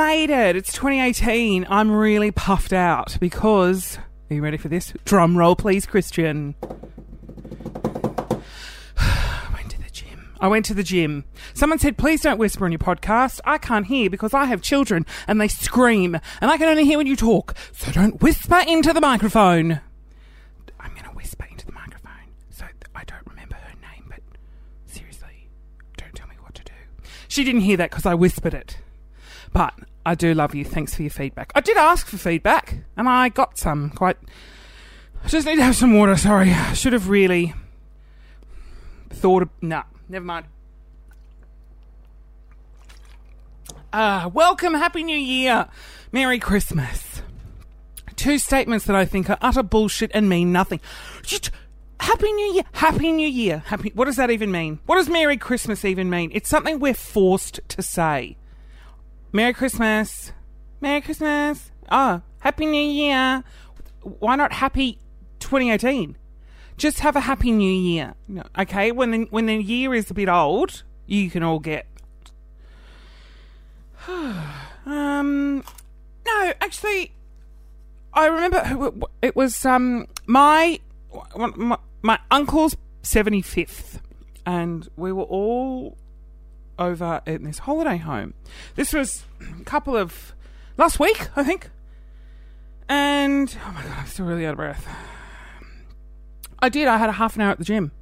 made it. It's 2018. I'm really puffed out because. Are you ready for this? Drum roll, please, Christian. I went to the gym. I went to the gym. Someone said, please don't whisper on your podcast. I can't hear because I have children and they scream and I can only hear when you talk. So don't whisper into the microphone. I'm going to whisper into the microphone. So I don't remember her name, but seriously, don't tell me what to do. She didn't hear that because I whispered it. But I do love you. Thanks for your feedback. I did ask for feedback, and I got some. Quite. I just need to have some water. Sorry, I should have really thought. Of, nah, never mind. Ah, welcome, Happy New Year, Merry Christmas. Two statements that I think are utter bullshit and mean nothing. Just Happy New Year, Happy New Year, Happy. What does that even mean? What does Merry Christmas even mean? It's something we're forced to say. Merry Christmas. Merry Christmas. Oh, Happy New Year. Why not Happy 2018? Just have a Happy New Year. Okay, when the, when the year is a bit old, you can all get. um, no, actually, I remember it was um my my, my uncle's 75th, and we were all over in this holiday home. This was a couple of last week, I think. And oh my god, I'm still really out of breath. I did. I had a half an hour at the gym.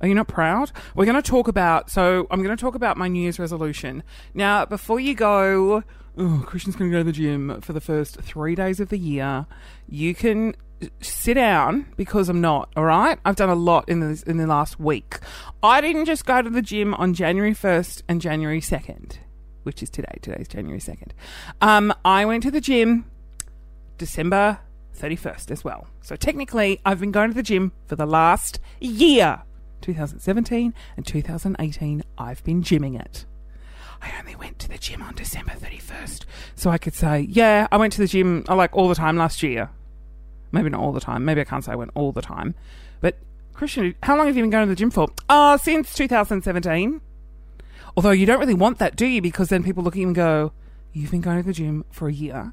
Are you not proud? We're going to talk about. So I'm going to talk about my New Year's resolution. Now, before you go, oh, Christian's going to go to the gym for the first three days of the year. You can sit down because I'm not. All right, I've done a lot in the in the last week. I didn't just go to the gym on January 1st and January 2nd, which is today. Today's January 2nd. Um, I went to the gym December 31st as well. So technically, I've been going to the gym for the last year. 2017 and 2018, I've been gymming it. I only went to the gym on December 31st. So I could say, yeah, I went to the gym uh, like all the time last year. Maybe not all the time. Maybe I can't say I went all the time. But Christian, how long have you been going to the gym for? Oh, since 2017. Although you don't really want that, do you? Because then people look at you and go, You've been going to the gym for a year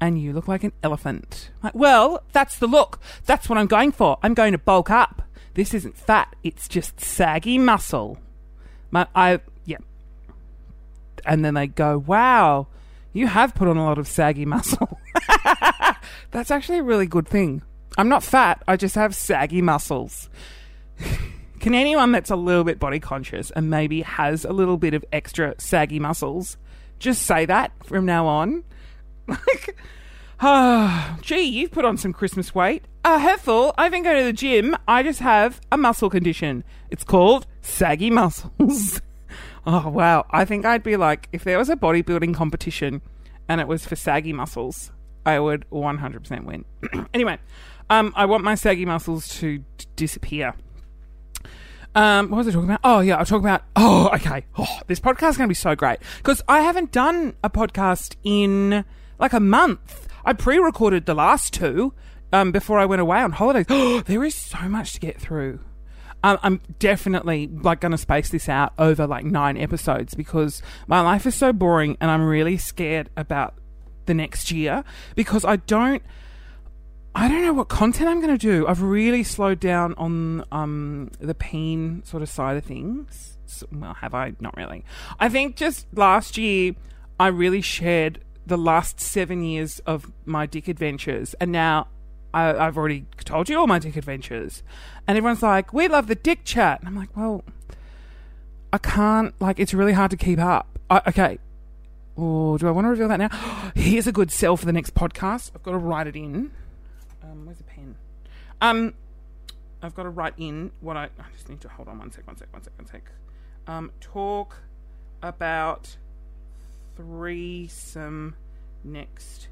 and you look like an elephant. Like, well, that's the look. That's what I'm going for. I'm going to bulk up. This isn't fat, it's just saggy muscle. My, I, yeah. And then they go, Wow, you have put on a lot of saggy muscle. That's actually a really good thing. I'm not fat, I just have saggy muscles. Can anyone that's a little bit body conscious and maybe has a little bit of extra saggy muscles just say that from now on? Like, oh, gee, you've put on some Christmas weight. Uh, Hethel, I think go to the gym. I just have a muscle condition. It's called saggy muscles. Oh, wow. I think I'd be like, if there was a bodybuilding competition and it was for saggy muscles, I would 100% win. anyway, um, I want my saggy muscles to d- disappear. Um, what was I talking about? Oh, yeah, I was talking about. Oh, okay. Oh, this podcast is going to be so great because I haven't done a podcast in like a month. I pre-recorded the last two um, before I went away on holidays. Oh, there is so much to get through. I'm definitely like going to space this out over like nine episodes because my life is so boring and I'm really scared about the next year because I don't. I don't know what content I'm going to do. I've really slowed down on um, the pain sort of side of things. So, well, have I? Not really. I think just last year, I really shared the last seven years of my dick adventures, and now I, have already told you all my dick adventures. And everyone's like, "We love the dick chat," and I'm like, "Well, I can't. Like, it's really hard to keep up." I, okay. Oh, do I want to reveal that now? Here's a good sell for the next podcast. I've got to write it in. Um, where's the pen? Um, I've got to write in what I. I just need to hold on one sec, one sec, one sec, one sec. Um, talk about threesome next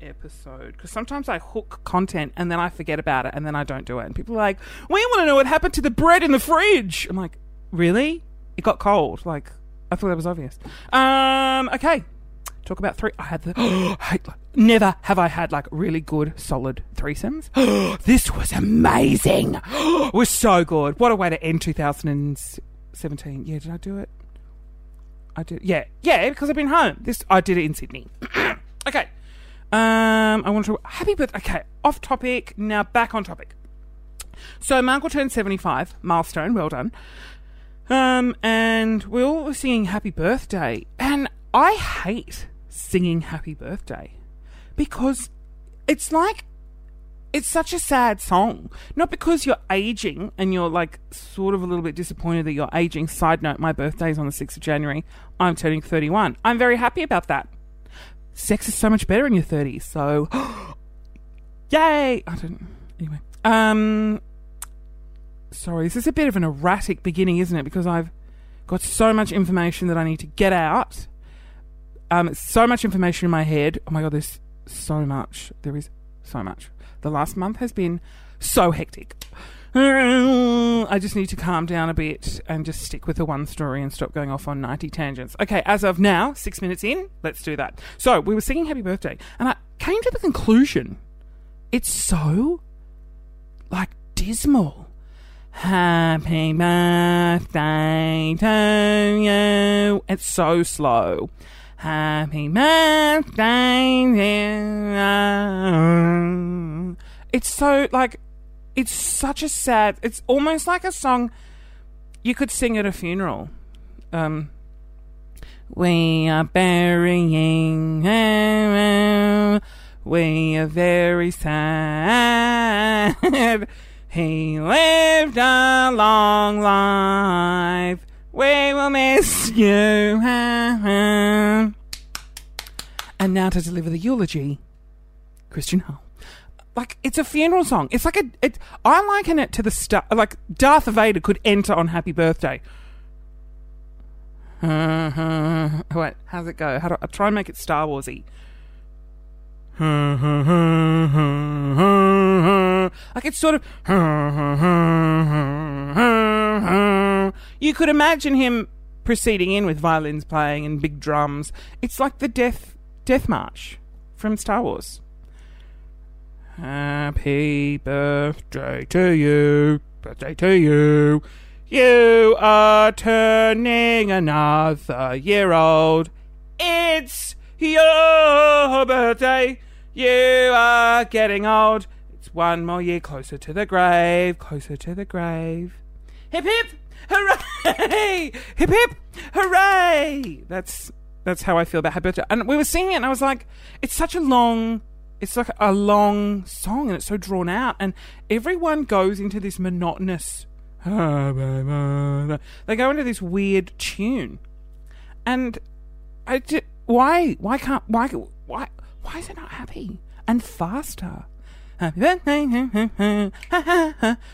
episode because sometimes I hook content and then I forget about it and then I don't do it. And people are like, "We want to know what happened to the bread in the fridge." I'm like, "Really? It got cold." Like, I thought that was obvious. Um, okay. Talk about three. I had the. I, never have I had like really good, solid threesomes. this was amazing. it was so good. What a way to end 2017. Yeah, did I do it? I did. Yeah, yeah, because I've been home. This I did it in Sydney. okay. Um, I want to happy birthday. Okay, off topic. Now back on topic. So my uncle turned seventy-five, milestone. Well done. Um, and we all were singing happy birthday, and I hate singing happy birthday because it's like it's such a sad song. Not because you're aging and you're like sort of a little bit disappointed that you're aging. Side note, my birthday is on the 6th of January. I'm turning 31. I'm very happy about that. Sex is so much better in your 30s, so yay! I don't anyway. Um sorry, this is a bit of an erratic beginning, isn't it? Because I've got so much information that I need to get out. Um so much information in my head. Oh my god, there's so much. There is so much. The last month has been so hectic. I just need to calm down a bit and just stick with the one story and stop going off on 90 tangents. Okay, as of now, six minutes in, let's do that. So, we were singing Happy Birthday, and I came to the conclusion it's so, like, dismal. Happy birthday to you. It's so slow. Happy birthday. It's so like, it's such a sad. It's almost like a song you could sing at a funeral. Um, we are burying. We are very sad. He lived a long life. We will miss you. And now to deliver the eulogy, Christian Hull. Like it's a funeral song. It's like a. It, I liken it to the star. Like Darth Vader could enter on Happy Birthday. Wait, how's it go? How do I try and make it Star Warsy? like it's sort of you could imagine him proceeding in with violins playing and big drums. It's like the death death march from Star Wars. Happy birthday to you, birthday to you. You are turning another year old. It's your birthday. You are getting old. It's one more year closer to the grave, closer to the grave. Hip hip, hooray! hip hip, hooray! That's that's how I feel about Happy Birthday. And we were singing it, and I was like, it's such a long, it's like a long song, and it's so drawn out, and everyone goes into this monotonous. They go into this weird tune, and I just, why why can't why why why is it not happy and faster? Happy birthday,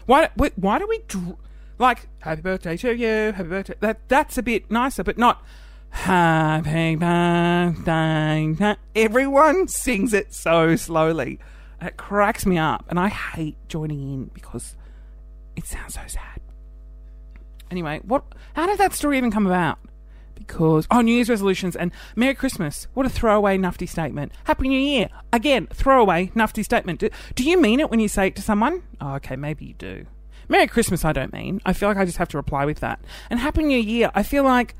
why wait, why do we dr- like happy birthday to you? Happy birthday. That that's a bit nicer, but not happy birthday. Everyone sings it so slowly. It cracks me up, and I hate joining in because it sounds so sad. Anyway, what? How did that story even come about? Because oh, New Year's resolutions and Merry Christmas. What a throwaway nufty statement. Happy New Year again. Throwaway nufty statement. Do, do you mean it when you say it to someone? Oh, okay, maybe you do. Merry Christmas. I don't mean. I feel like I just have to reply with that. And Happy New Year. I feel like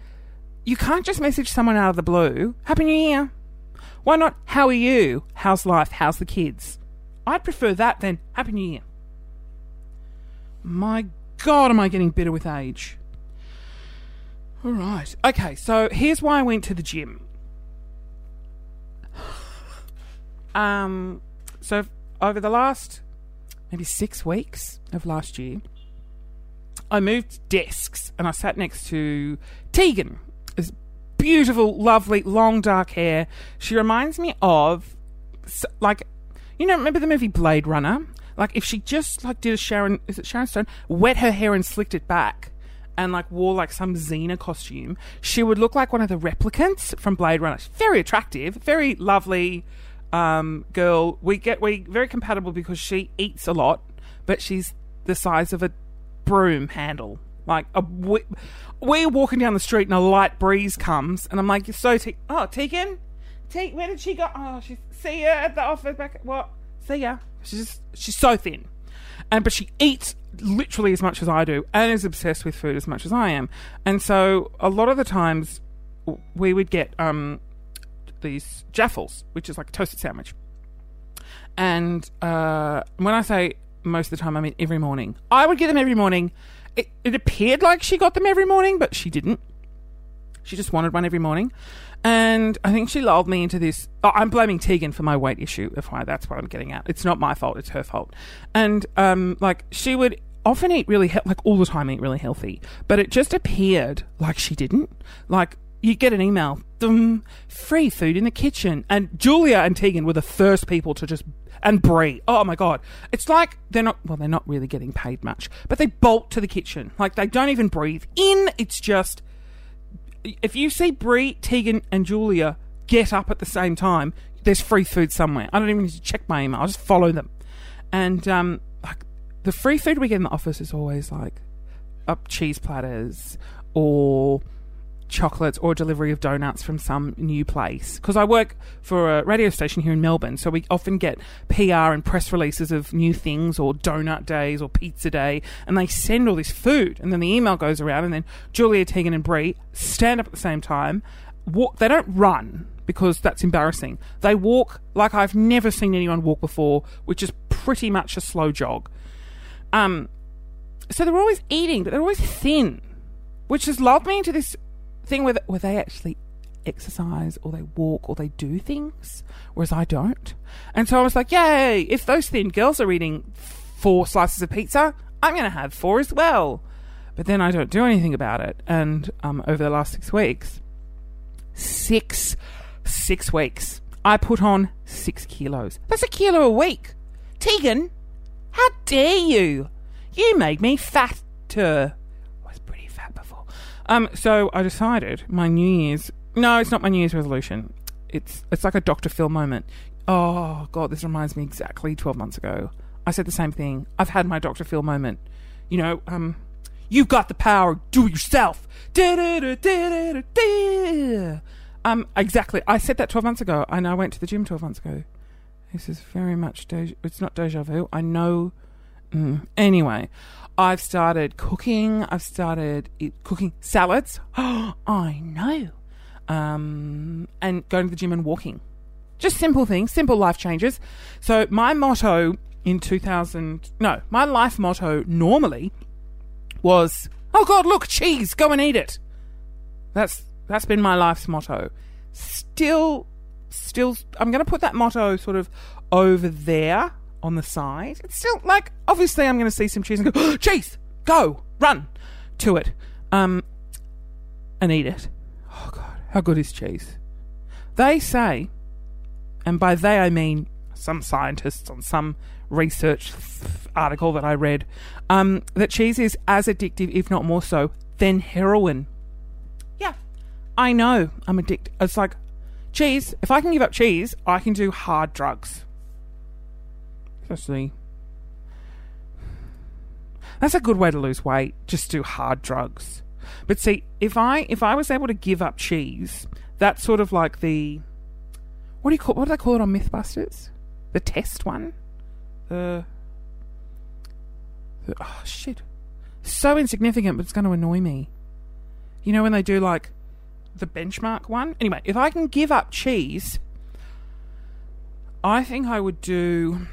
you can't just message someone out of the blue. Happy New Year. Why not? How are you? How's life? How's the kids? I'd prefer that than Happy New Year. My God, am I getting bitter with age? All right. Okay, so here's why I went to the gym. Um, so over the last maybe six weeks of last year, I moved desks and I sat next to Tegan. Beautiful, lovely, long dark hair. She reminds me of like you know, remember the movie Blade Runner? Like if she just like did a Sharon is it Sharon Stone? Wet her hair and slicked it back and like wore like some Xena costume, she would look like one of the replicants from Blade Runner. She's very attractive, very lovely um, girl. We get we very compatible because she eats a lot, but she's the size of a broom handle. Like a we, we're walking down the street and a light breeze comes, and I'm like, "You're so te- oh Tegan, Te- where did she go? Oh, she see her at the office back. At, What? See ya. She's just she's so thin, and but she eats literally as much as I do, and is obsessed with food as much as I am. And so a lot of the times we would get um, these jaffles, which is like a toasted sandwich. And uh, when I say most of the time, I mean every morning. I would get them every morning. It, it appeared like she got them every morning, but she didn't. She just wanted one every morning. And I think she lulled me into this. Oh, I'm blaming Tegan for my weight issue. If I, that's what I'm getting at. It's not my fault. It's her fault. And um, like she would often eat really he- like all the time eat really healthy, but it just appeared like she didn't. Like you get an email, free food in the kitchen, and Julia and Tegan were the first people to just and Brie. Oh my god, it's like they're not well, they're not really getting paid much, but they bolt to the kitchen like they don't even breathe in. It's just if you see Brie, Tegan, and Julia get up at the same time, there's free food somewhere. I don't even need to check my email. I just follow them, and um, like the free food we get in the office is always like up cheese platters or chocolates or delivery of donuts from some new place. Because I work for a radio station here in Melbourne, so we often get PR and press releases of new things or donut days or pizza day, and they send all this food, and then the email goes around, and then Julia, Tegan, and Brie stand up at the same time. Walk, they don't run because that's embarrassing. They walk like I've never seen anyone walk before, which is pretty much a slow jog. Um, so they're always eating, but they're always thin, which has lulled me into this thing where, where they actually exercise or they walk or they do things, whereas I don't. And so I was like, yay, if those thin girls are eating four slices of pizza, I'm going to have four as well. But then I don't do anything about it. And um, over the last six weeks, six, six weeks, I put on six kilos. That's a kilo a week. Tegan, how dare you? You made me fatter. I was pretty fat before. Um, so I decided my New Year's. No, it's not my New Year's resolution. It's it's like a Dr. Phil moment. Oh God, this reminds me exactly twelve months ago. I said the same thing. I've had my Dr. Phil moment. You know, um, you got the power. Do it yourself. Um, exactly. I said that twelve months ago, and I went to the gym twelve months ago. This is very much deja. It's not deja vu. I know. Mm. Anyway, I've started cooking. I've started cooking salads. Oh, I know. Um, and going to the gym and walking. Just simple things, simple life changes. So my motto in 2000, no, my life motto normally was, "Oh God, look, cheese, go and eat it." That's that's been my life's motto. Still, still, I'm going to put that motto sort of over there on the side. It's still like obviously I'm going to see some cheese and go oh, cheese, go run to it, um, and eat it. Oh God, how good is cheese? They say, and by they I mean some scientists on some research article that I read, um, that cheese is as addictive, if not more so, than heroin. Yeah, I know I'm addicted. It's like cheese. If I can give up cheese, I can do hard drugs. Especially, that's a good way to lose weight. Just do hard drugs. But see, if I if I was able to give up cheese, that's sort of like the what do you call what do they call it on MythBusters? The test one. The, the oh shit, so insignificant, but it's going to annoy me. You know when they do like the benchmark one. Anyway, if I can give up cheese, I think I would do.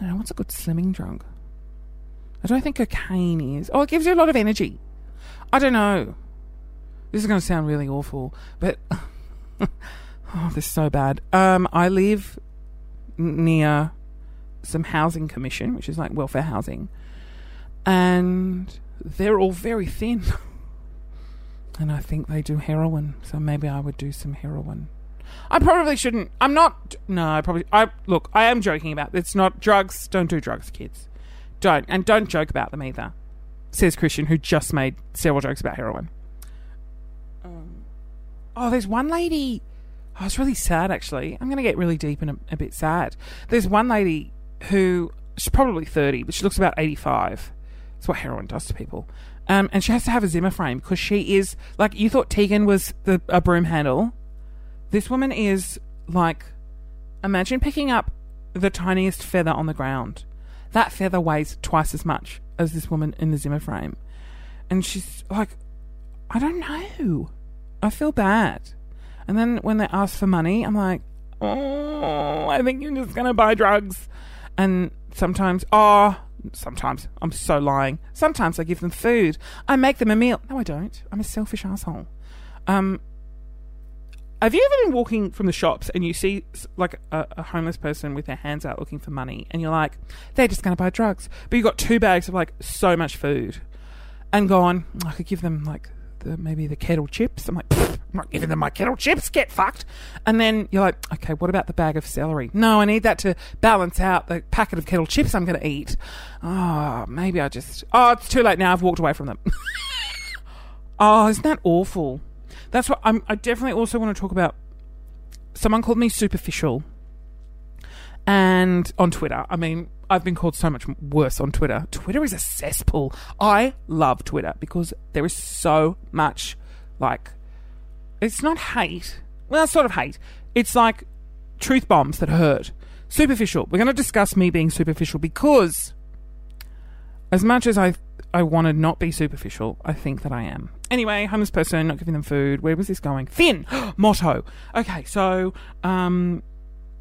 Know what's a good slimming drug. I don't think cocaine is. Oh, it gives you a lot of energy. I don't know. This is going to sound really awful, but oh, this is so bad. Um, I live near some housing commission, which is like welfare housing, and they're all very thin. and I think they do heroin, so maybe I would do some heroin. I probably shouldn't. I'm not. No, I probably. I look. I am joking about. It's not drugs. Don't do drugs, kids. Don't and don't joke about them either. Says Christian, who just made several jokes about heroin. Um, oh, there's one lady. I was really sad actually. I'm going to get really deep and a, a bit sad. There's one lady who she's probably 30, but she looks about 85. That's what heroin does to people. Um, and she has to have a Zimmer frame because she is like you thought Tegan was the a broom handle. This woman is like imagine picking up the tiniest feather on the ground. That feather weighs twice as much as this woman in the Zimmer frame. And she's like, I don't know. I feel bad. And then when they ask for money, I'm like, oh, I think you're just going to buy drugs. And sometimes, oh, sometimes, I'm so lying. Sometimes I give them food. I make them a meal. No, I don't. I'm a selfish asshole. Um, have you ever been walking from the shops and you see like a, a, homeless person with their hands out looking for money and you're like, they're just going to buy drugs. But you've got two bags of like so much food and gone, I could give them like the, maybe the kettle chips. I'm like, I'm not giving them my kettle chips. Get fucked. And then you're like, okay, what about the bag of celery? No, I need that to balance out the packet of kettle chips I'm going to eat. Oh, maybe I just. Oh, it's too late now. I've walked away from them. oh, isn't that awful? That's what I'm, I definitely also want to talk about. Someone called me superficial, and on Twitter. I mean, I've been called so much worse on Twitter. Twitter is a cesspool. I love Twitter because there is so much like it's not hate. Well, it's sort of hate. It's like truth bombs that hurt. Superficial. We're going to discuss me being superficial because as much as I I want to not be superficial. I think that I am. Anyway, homeless person, not giving them food. Where was this going? Thin motto. Okay, so um,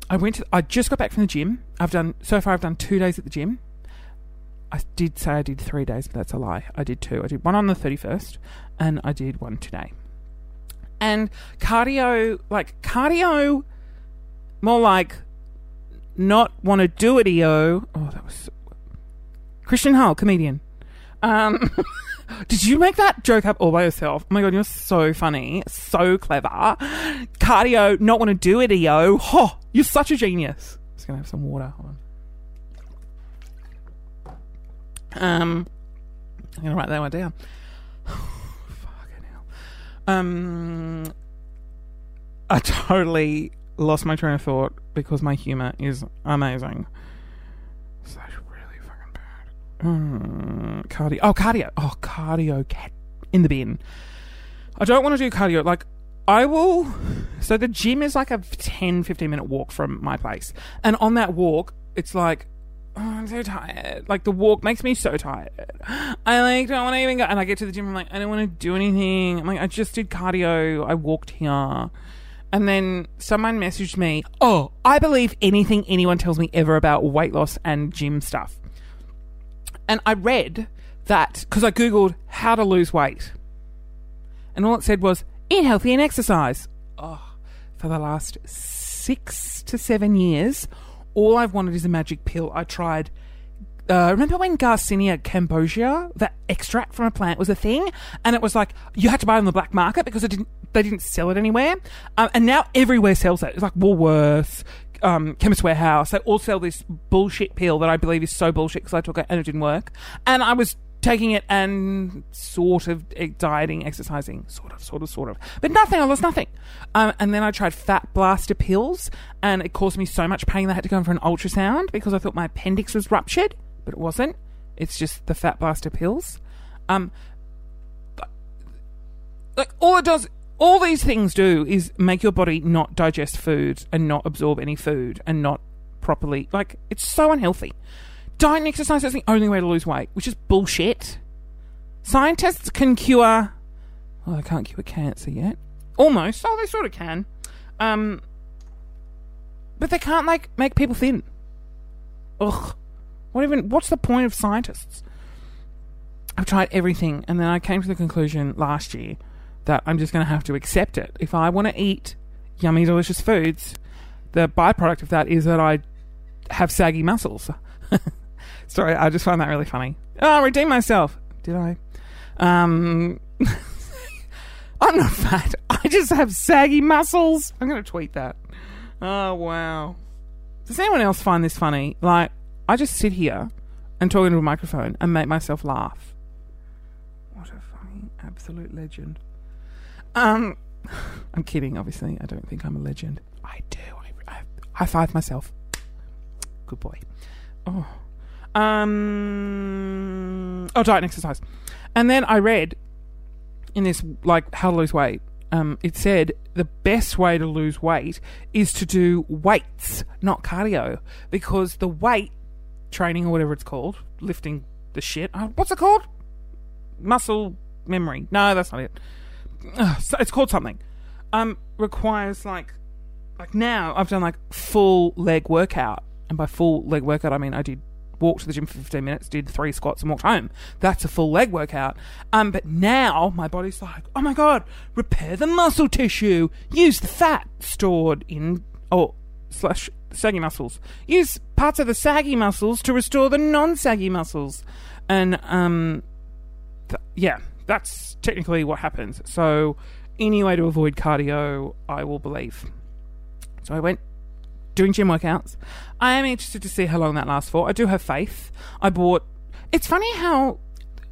I went. To, I just got back from the gym. I've done so far. I've done two days at the gym. I did say I did three days, but that's a lie. I did two. I did one on the thirty first, and I did one today. And cardio, like cardio, more like not want to do it. EO. Oh, that was so, Christian Hull, comedian. Um, did you make that joke up all by yourself? Oh my god, you're so funny, so clever. Cardio, not want to do it, yo. Oh, you're such a genius. I'm Just gonna have some water. Hold on. Um, I'm gonna write that one down. Fucking hell. Um, I totally lost my train of thought because my humor is amazing. Mm, cardio. Oh, cardio. Oh, cardio. Cat in the bin. I don't want to do cardio. Like, I will. So the gym is like a 10, 15 minute walk from my place. And on that walk, it's like, oh, I'm so tired. Like, the walk makes me so tired. I like don't want to even go. And I get to the gym, I'm like, I don't want to do anything. I'm like, I just did cardio. I walked here. And then someone messaged me, Oh, I believe anything anyone tells me ever about weight loss and gym stuff. And I read that because I googled how to lose weight, and all it said was eat healthy and exercise. Oh, for the last six to seven years, all I've wanted is a magic pill. I tried. Uh, remember when Garcinia cambogia, that extract from a plant, was a thing, and it was like you had to buy it on the black market because it didn't. They didn't sell it anywhere, um, and now everywhere sells it. It's like Woolworths, um, Chemist Warehouse. They all sell this bullshit pill that I believe is so bullshit because I took it and it didn't work. And I was taking it and sort of dieting, exercising, sort of, sort of, sort of, but nothing. I lost nothing. Um, and then I tried fat blaster pills, and it caused me so much pain that I had to go in for an ultrasound because I thought my appendix was ruptured, but it wasn't. It's just the fat blaster pills. Um, like all it does all these things do is make your body not digest food and not absorb any food and not properly. Like, it's so unhealthy. Diet and exercise is the only way to lose weight, which is bullshit. Scientists can cure. Well, they can't cure cancer yet. Almost. Oh, they sort of can. Um, but they can't like make people thin. Ugh. What even? What's the point of scientists? I've tried everything, and then I came to the conclusion last year that I'm just going to have to accept it. If I want to eat yummy, delicious foods, the byproduct of that is that I have saggy muscles. Sorry, I just find that really funny. Oh, redeem myself. Did I? Um, I'm not fat. I just have saggy muscles. I'm going to tweet that. Oh, wow. Does anyone else find this funny? Like, I just sit here and talk into a microphone and make myself laugh. What a fucking absolute legend. Um, I'm kidding. Obviously, I don't think I'm a legend. I do. I, I high five myself. Good boy. Oh. Um. Oh, diet and exercise, and then I read in this like how to lose weight. Um, it said the best way to lose weight is to do weights, not cardio, because the weight training or whatever it's called, lifting the shit. Uh, what's it called? Muscle memory. No, that's not it so it's called something. Um, requires like, like now I've done like full leg workout, and by full leg workout I mean I did walk to the gym for 15 minutes, did three squats, and walked home. That's a full leg workout. Um, but now my body's like, oh my god, repair the muscle tissue, use the fat stored in or slash saggy muscles, use parts of the saggy muscles to restore the non-saggy muscles, and um, th- yeah, that's technically what happens. So, any way to avoid cardio, I will believe. So I went doing gym workouts. I am interested to see how long that lasts for. I do have faith. I bought. It's funny how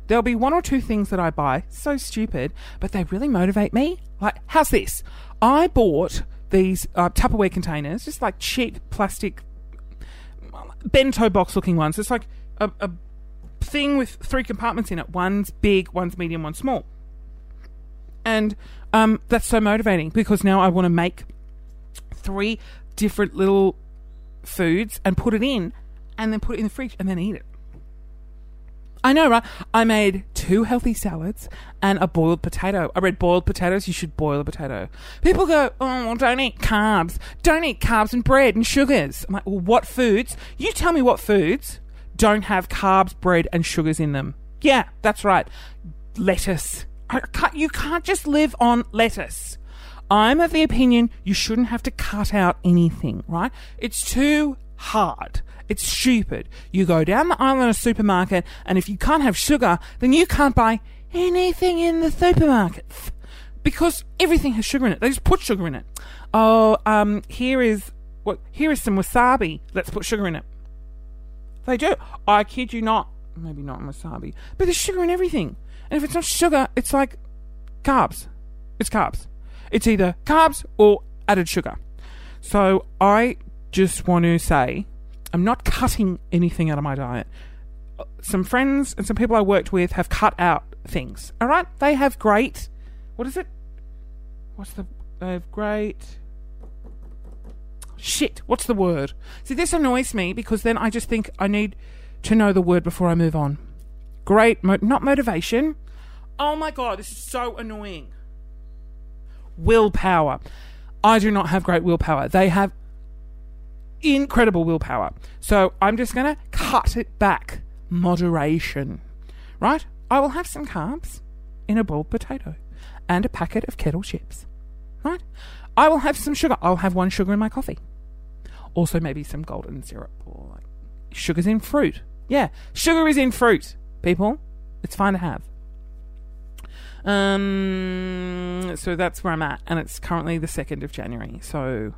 there'll be one or two things that I buy, so stupid, but they really motivate me. Like, how's this? I bought these uh, Tupperware containers, just like cheap plastic bento box looking ones. It's like a, a thing with three compartments in it. One's big, one's medium, one's small. And um, that's so motivating because now I want to make three different little foods and put it in and then put it in the fridge and then eat it. I know, right? I made two healthy salads and a boiled potato. I read boiled potatoes, you should boil a potato. People go, oh, don't eat carbs. Don't eat carbs and bread and sugars. I'm like, well, what foods? You tell me what foods don't have carbs, bread, and sugars in them. Yeah, that's right. Lettuce. Can't, you can't just live on lettuce. I'm of the opinion you shouldn't have to cut out anything, right? It's too hard. It's stupid. You go down the aisle in a supermarket, and if you can't have sugar, then you can't buy anything in the supermarkets because everything has sugar in it. They just put sugar in it. Oh, um, here is what? Here is some wasabi. Let's put sugar in it. They do. I kid you not. Maybe not wasabi, but there's sugar in everything. And if it's not sugar, it's like carbs. It's carbs. It's either carbs or added sugar. So I just want to say I'm not cutting anything out of my diet. Uh, some friends and some people I worked with have cut out things. All right? They have great. What is it? What's the. They have great. Shit, what's the word? See, this annoys me because then I just think I need to know the word before I move on. Great, mo- not motivation. Oh my god, this is so annoying. Willpower. I do not have great willpower. They have incredible willpower. So I'm just going to cut it back. Moderation. Right? I will have some carbs in a boiled potato and a packet of kettle chips. Right? I will have some sugar. I'll have one sugar in my coffee. Also, maybe some golden syrup or like sugar's in fruit. Yeah, sugar is in fruit, people. It's fine to have. Um, so that's where I'm at, and it's currently the second of January. So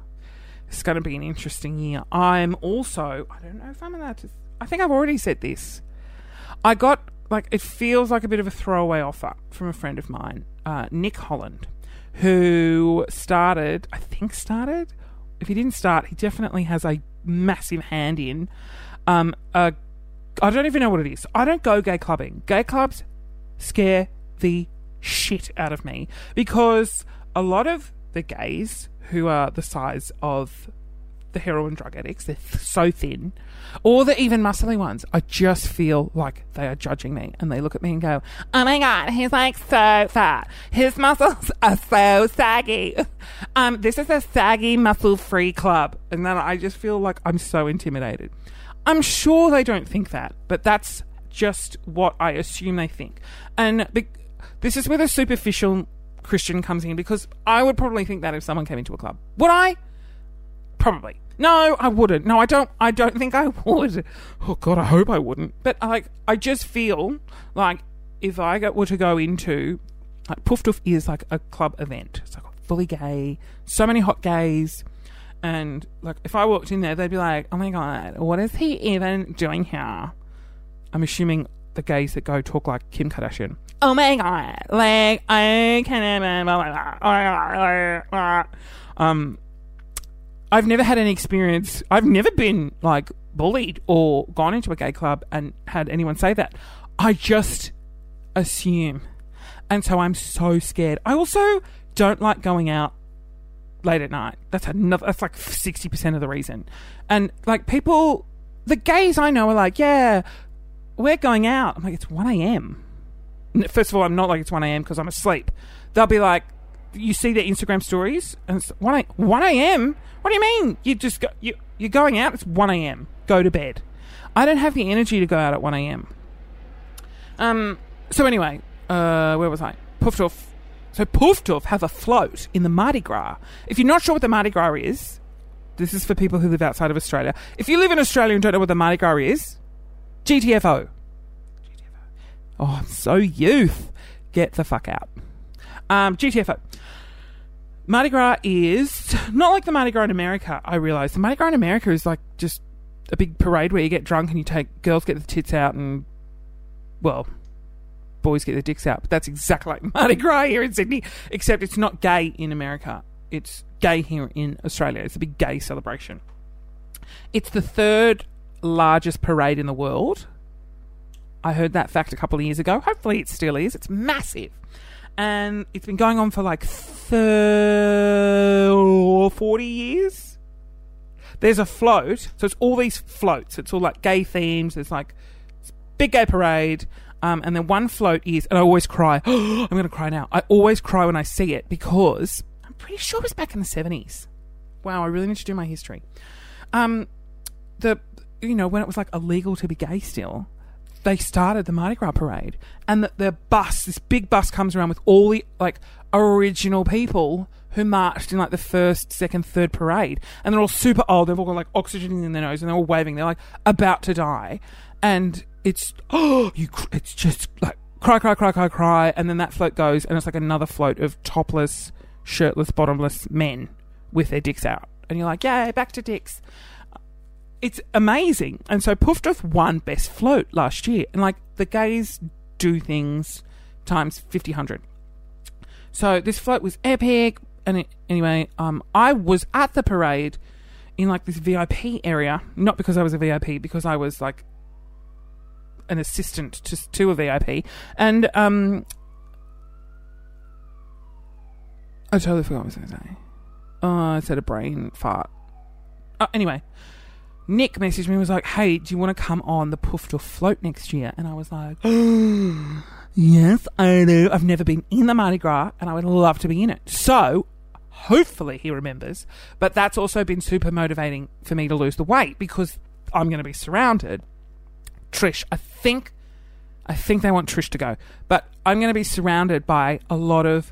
it's going to be an interesting year. I'm also, I don't know if I'm allowed to. I think I've already said this. I got like it feels like a bit of a throwaway offer from a friend of mine, uh, Nick Holland, who started. I think started. If he didn't start, he definitely has a massive hand in. Um, uh, I don't even know what it is. I don't go gay clubbing. Gay clubs scare the shit out of me because a lot of the gays who are the size of the heroin drug addicts, they're th- so thin, or the even muscly ones, I just feel like they are judging me and they look at me and go, Oh my god, he's like so fat. His muscles are so saggy. Um, this is a saggy muscle free club. And then I just feel like I'm so intimidated. I'm sure they don't think that, but that's just what I assume they think. And be- this is where the superficial Christian comes in because I would probably think that if someone came into a club. Would I? Probably. No, I wouldn't. No, I don't. I don't think I would. Oh God, I hope I wouldn't. But like, I just feel like if I were to go into like Poof Doof is like a club event. It's like fully gay, so many hot gays, and like if I walked in there, they'd be like, "Oh my God, what is he even doing here?" I'm assuming the gays that go talk like Kim Kardashian. Oh my god, like I can't even. Um, I've never had any experience. I've never been like bullied or gone into a gay club and had anyone say that. I just assume, and so I'm so scared. I also don't like going out late at night. That's another. That's like sixty percent of the reason. And like people, the gays I know are like, yeah, we're going out. I'm like, it's one a.m. first of all, I'm not like it's 1 a.m. because I'm asleep. They'll be like, you see their Instagram stories, and it's 1 a- 1 a.m. What do you mean? You just go, you you're going out. It's 1 a.m. Go to bed. I don't have the energy to go out at 1 a.m. Um. So anyway, uh, where was I? Poof Doof. So Poof Doof have a float in the Mardi Gras. If you're not sure what the Mardi Gras is, this is for people who live outside of Australia. If you live in Australia and don't know what the Mardi Gras is, GTFO. Oh, I'm so youth. Get the fuck out. Um, GTFO. Mardi Gras is not like the Mardi Gras in America, I realise. The Mardi Gras in America is like just a big parade where you get drunk and you take girls get the tits out and well, boys get their dicks out. But that's exactly like Mardi Gras here in Sydney, except it's not gay in America. It's gay here in Australia. It's a big gay celebration. It's the third largest parade in the world. I heard that fact a couple of years ago. Hopefully, it still is. It's massive. And it's been going on for like 30 or 40 years. There's a float. So it's all these floats. It's all like gay themes. There's like big gay parade. Um, and then one float is, and I always cry. I'm going to cry now. I always cry when I see it because I'm pretty sure it was back in the 70s. Wow, I really need to do my history. Um, the you know when it was like illegal to be gay still, they started the Mardi Gras parade, and the, the bus, this big bus, comes around with all the like original people who marched in like the first, second, third parade, and they're all super old. They've all got like oxygen in their nose, and they're all waving. They're like about to die, and it's oh, you, it's just like cry, cry, cry, cry, cry, and then that float goes, and it's like another float of topless, shirtless, bottomless men with their dicks out, and you're like, yay, back to dicks it's amazing. And so Poof Doof won Best Float last year. And like the gays do things times 50, 100. So this float was epic. And it, anyway, um, I was at the parade in like this VIP area, not because I was a VIP, because I was like an assistant to, to a VIP. And um, I totally forgot what I was going to say. Oh, I said a brain fart. Oh, anyway, Nick messaged me and was like, "Hey, do you want to come on the Poof Doof float next year?" And I was like, "Yes, I do. I've never been in the Mardi Gras, and I would love to be in it." So, hopefully, he remembers. But that's also been super motivating for me to lose the weight because I'm going to be surrounded. Trish, I think, I think they want Trish to go, but I'm going to be surrounded by a lot of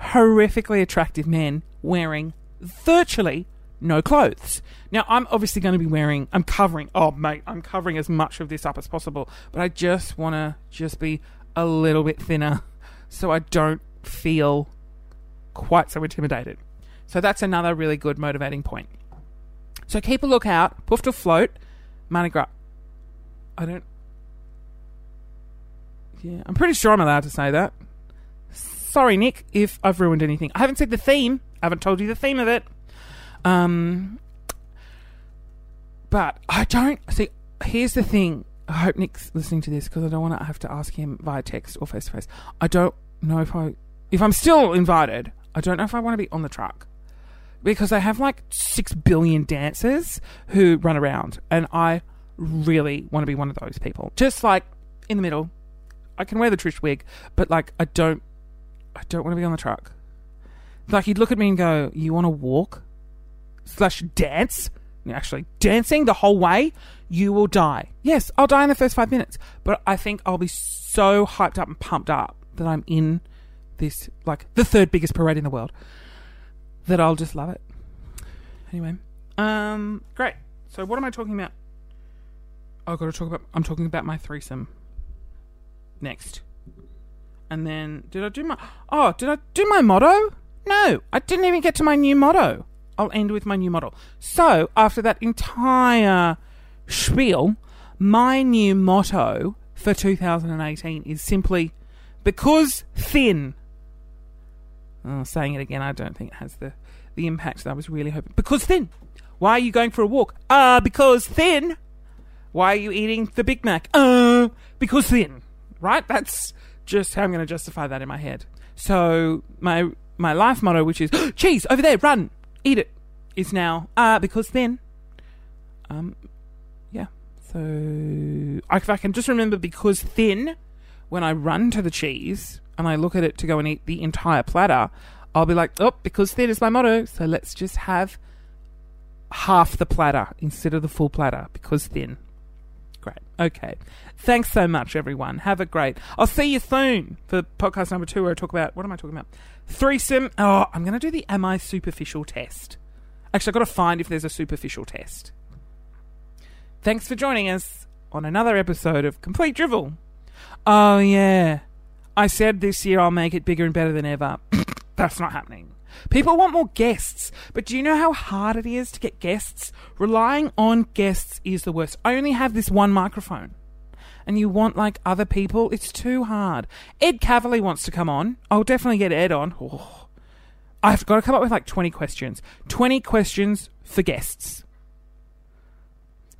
horrifically attractive men wearing virtually no clothes. Now, I'm obviously going to be wearing, I'm covering, oh, mate, I'm covering as much of this up as possible, but I just want to just be a little bit thinner so I don't feel quite so intimidated. So that's another really good motivating point. So keep a lookout. Poof Doof float, Mardi Gras. I don't. Yeah, I'm pretty sure I'm allowed to say that. Sorry, Nick, if I've ruined anything. I haven't said the theme. I haven't told you the theme of it. Um, but I don't see. Here's the thing. I hope Nick's listening to this because I don't want to have to ask him via text or face to face. I don't know if I, if I'm still invited. I don't know if I want to be on the truck because they have like six billion dancers who run around, and I really want to be one of those people. Just like in the middle, I can wear the Trish wig, but like I don't, I don't want to be on the truck. Like he'd look at me and go, "You want to walk slash dance?" Actually, dancing the whole way, you will die. Yes, I'll die in the first five minutes, but I think I'll be so hyped up and pumped up that I'm in this like the third biggest parade in the world that I'll just love it. Anyway, um, great. So what am I talking about? I've got to talk about. I'm talking about my threesome. Next, and then did I do my? Oh, did I do my motto? No, I didn't even get to my new motto. I'll end with my new model. So after that entire spiel, my new motto for 2018 is simply because thin. Oh, saying it again, I don't think it has the, the impact that I was really hoping. Because thin. Why are you going for a walk? Uh, because thin. Why are you eating the Big Mac? Uh, because thin. Right? That's just how I'm going to justify that in my head. So my my life motto, which is cheese over there, run, eat it, is now uh because thin. Um, yeah. So if I can just remember because thin, when I run to the cheese and I look at it to go and eat the entire platter, I'll be like, oh, because thin is my motto, so let's just have half the platter instead of the full platter because thin. Okay. Thanks so much, everyone. Have a great. I'll see you soon for podcast number two, where I talk about what am I talking about? Threesome. Oh, I'm going to do the Am I Superficial test. Actually, I've got to find if there's a superficial test. Thanks for joining us on another episode of Complete Drivel. Oh, yeah. I said this year I'll make it bigger and better than ever. That's not happening. People want more guests, but do you know how hard it is to get guests? Relying on guests is the worst. I only have this one microphone. And you want like other people, it's too hard. Ed Kavalee wants to come on. I'll definitely get Ed on. Oh. I've got to come up with like 20 questions. 20 questions for guests.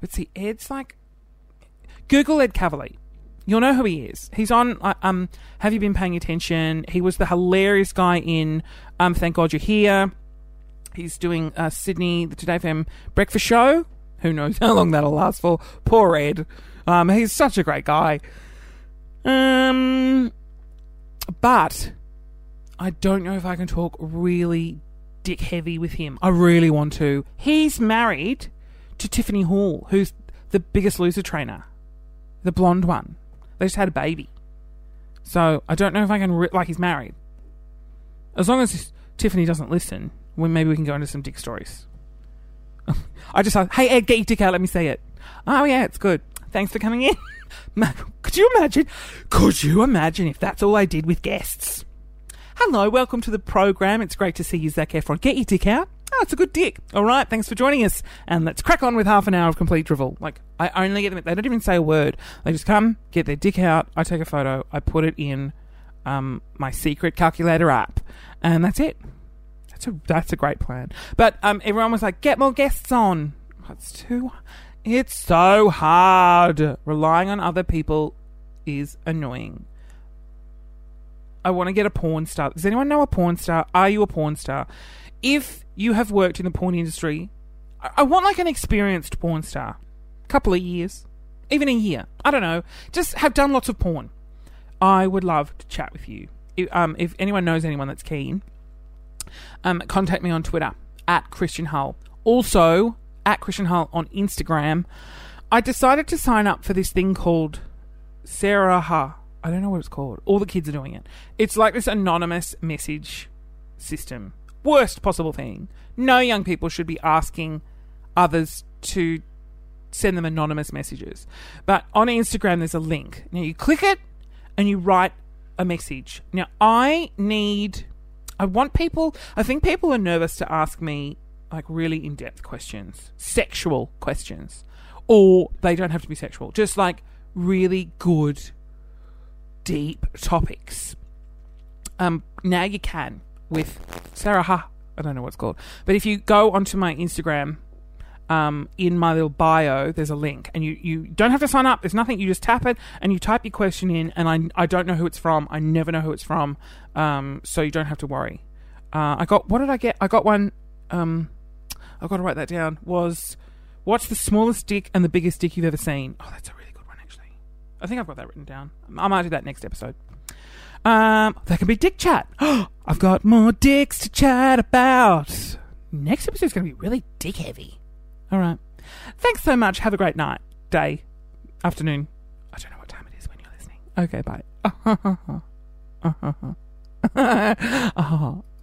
But see, Ed's like. Google Ed Kavalee. You'll know who he is. He's on. Uh, um, have you been paying attention? He was the hilarious guy in. Um, thank God you're here. He's doing uh, Sydney the Today FM breakfast show. Who knows how long that'll last for? Poor Ed. Um, he's such a great guy. Um, but I don't know if I can talk really dick heavy with him. I really want to. He's married to Tiffany Hall, who's the biggest loser trainer, the blonde one. They just had a baby. So I don't know if I can, re- like, he's married. As long as Tiffany doesn't listen, well, maybe we can go into some dick stories. I just thought, hey, Ed, get your dick out, let me see it. Oh, yeah, it's good. Thanks for coming in. could you imagine? Could you imagine if that's all I did with guests? Hello, welcome to the program. It's great to see you, Zac Efron. Get your dick out. Oh, it's a good dick. All right, thanks for joining us. And let's crack on with half an hour of complete drivel. Like, I only get them, they don't even say a word. They just come, get their dick out, I take a photo, I put it in um, my secret calculator app, and that's it. That's a, that's a great plan. But um, everyone was like, get more guests on. It's too, it's so hard. Relying on other people is annoying. I want to get a porn star. Does anyone know a porn star? Are you a porn star? If you have worked in the porn industry, I, want like an experienced porn star. Couple of years, even a year. I don't know. Just have done lots of porn. I would love to chat with you. If, um, if anyone knows anyone that's keen, um, contact me on Twitter at Christian Hull. Also at Christian Hull on Instagram. I decided to sign up for this thing called Sarahah. I don't know what it's called. All the kids are doing it. It's like this anonymous message system. Worst possible thing. No young people should be asking others to send them anonymous messages. But on Instagram, there's a link. Now you click it and you write a message. Now I need. I want people. I think people are nervous to ask me like really in depth questions, sexual questions, or they don't have to be sexual. Just like really good deep topics. Um, now you can with Sarahah. I don't know what it's called, but if you go onto my Instagram, um, in my little bio, there's a link, and you, you don't have to sign up. There's nothing. You just tap it, and you type your question in, and I I don't know who it's from. I never know who it's from, um, so you don't have to worry. Uh, I got what did I get? I got one. Um, I've got to write that down. Was what's the smallest dick and the biggest dick you've ever seen? Oh, that's a really good one, actually. I think I've got that written down. I might do that next episode. Um, that can be dick chat. I've got more dicks to chat about. Next episode's going to be really dick heavy. All right. Thanks so much. Have a great night, day, afternoon. I don't know what time it is when you're listening. Okay, bye. oh.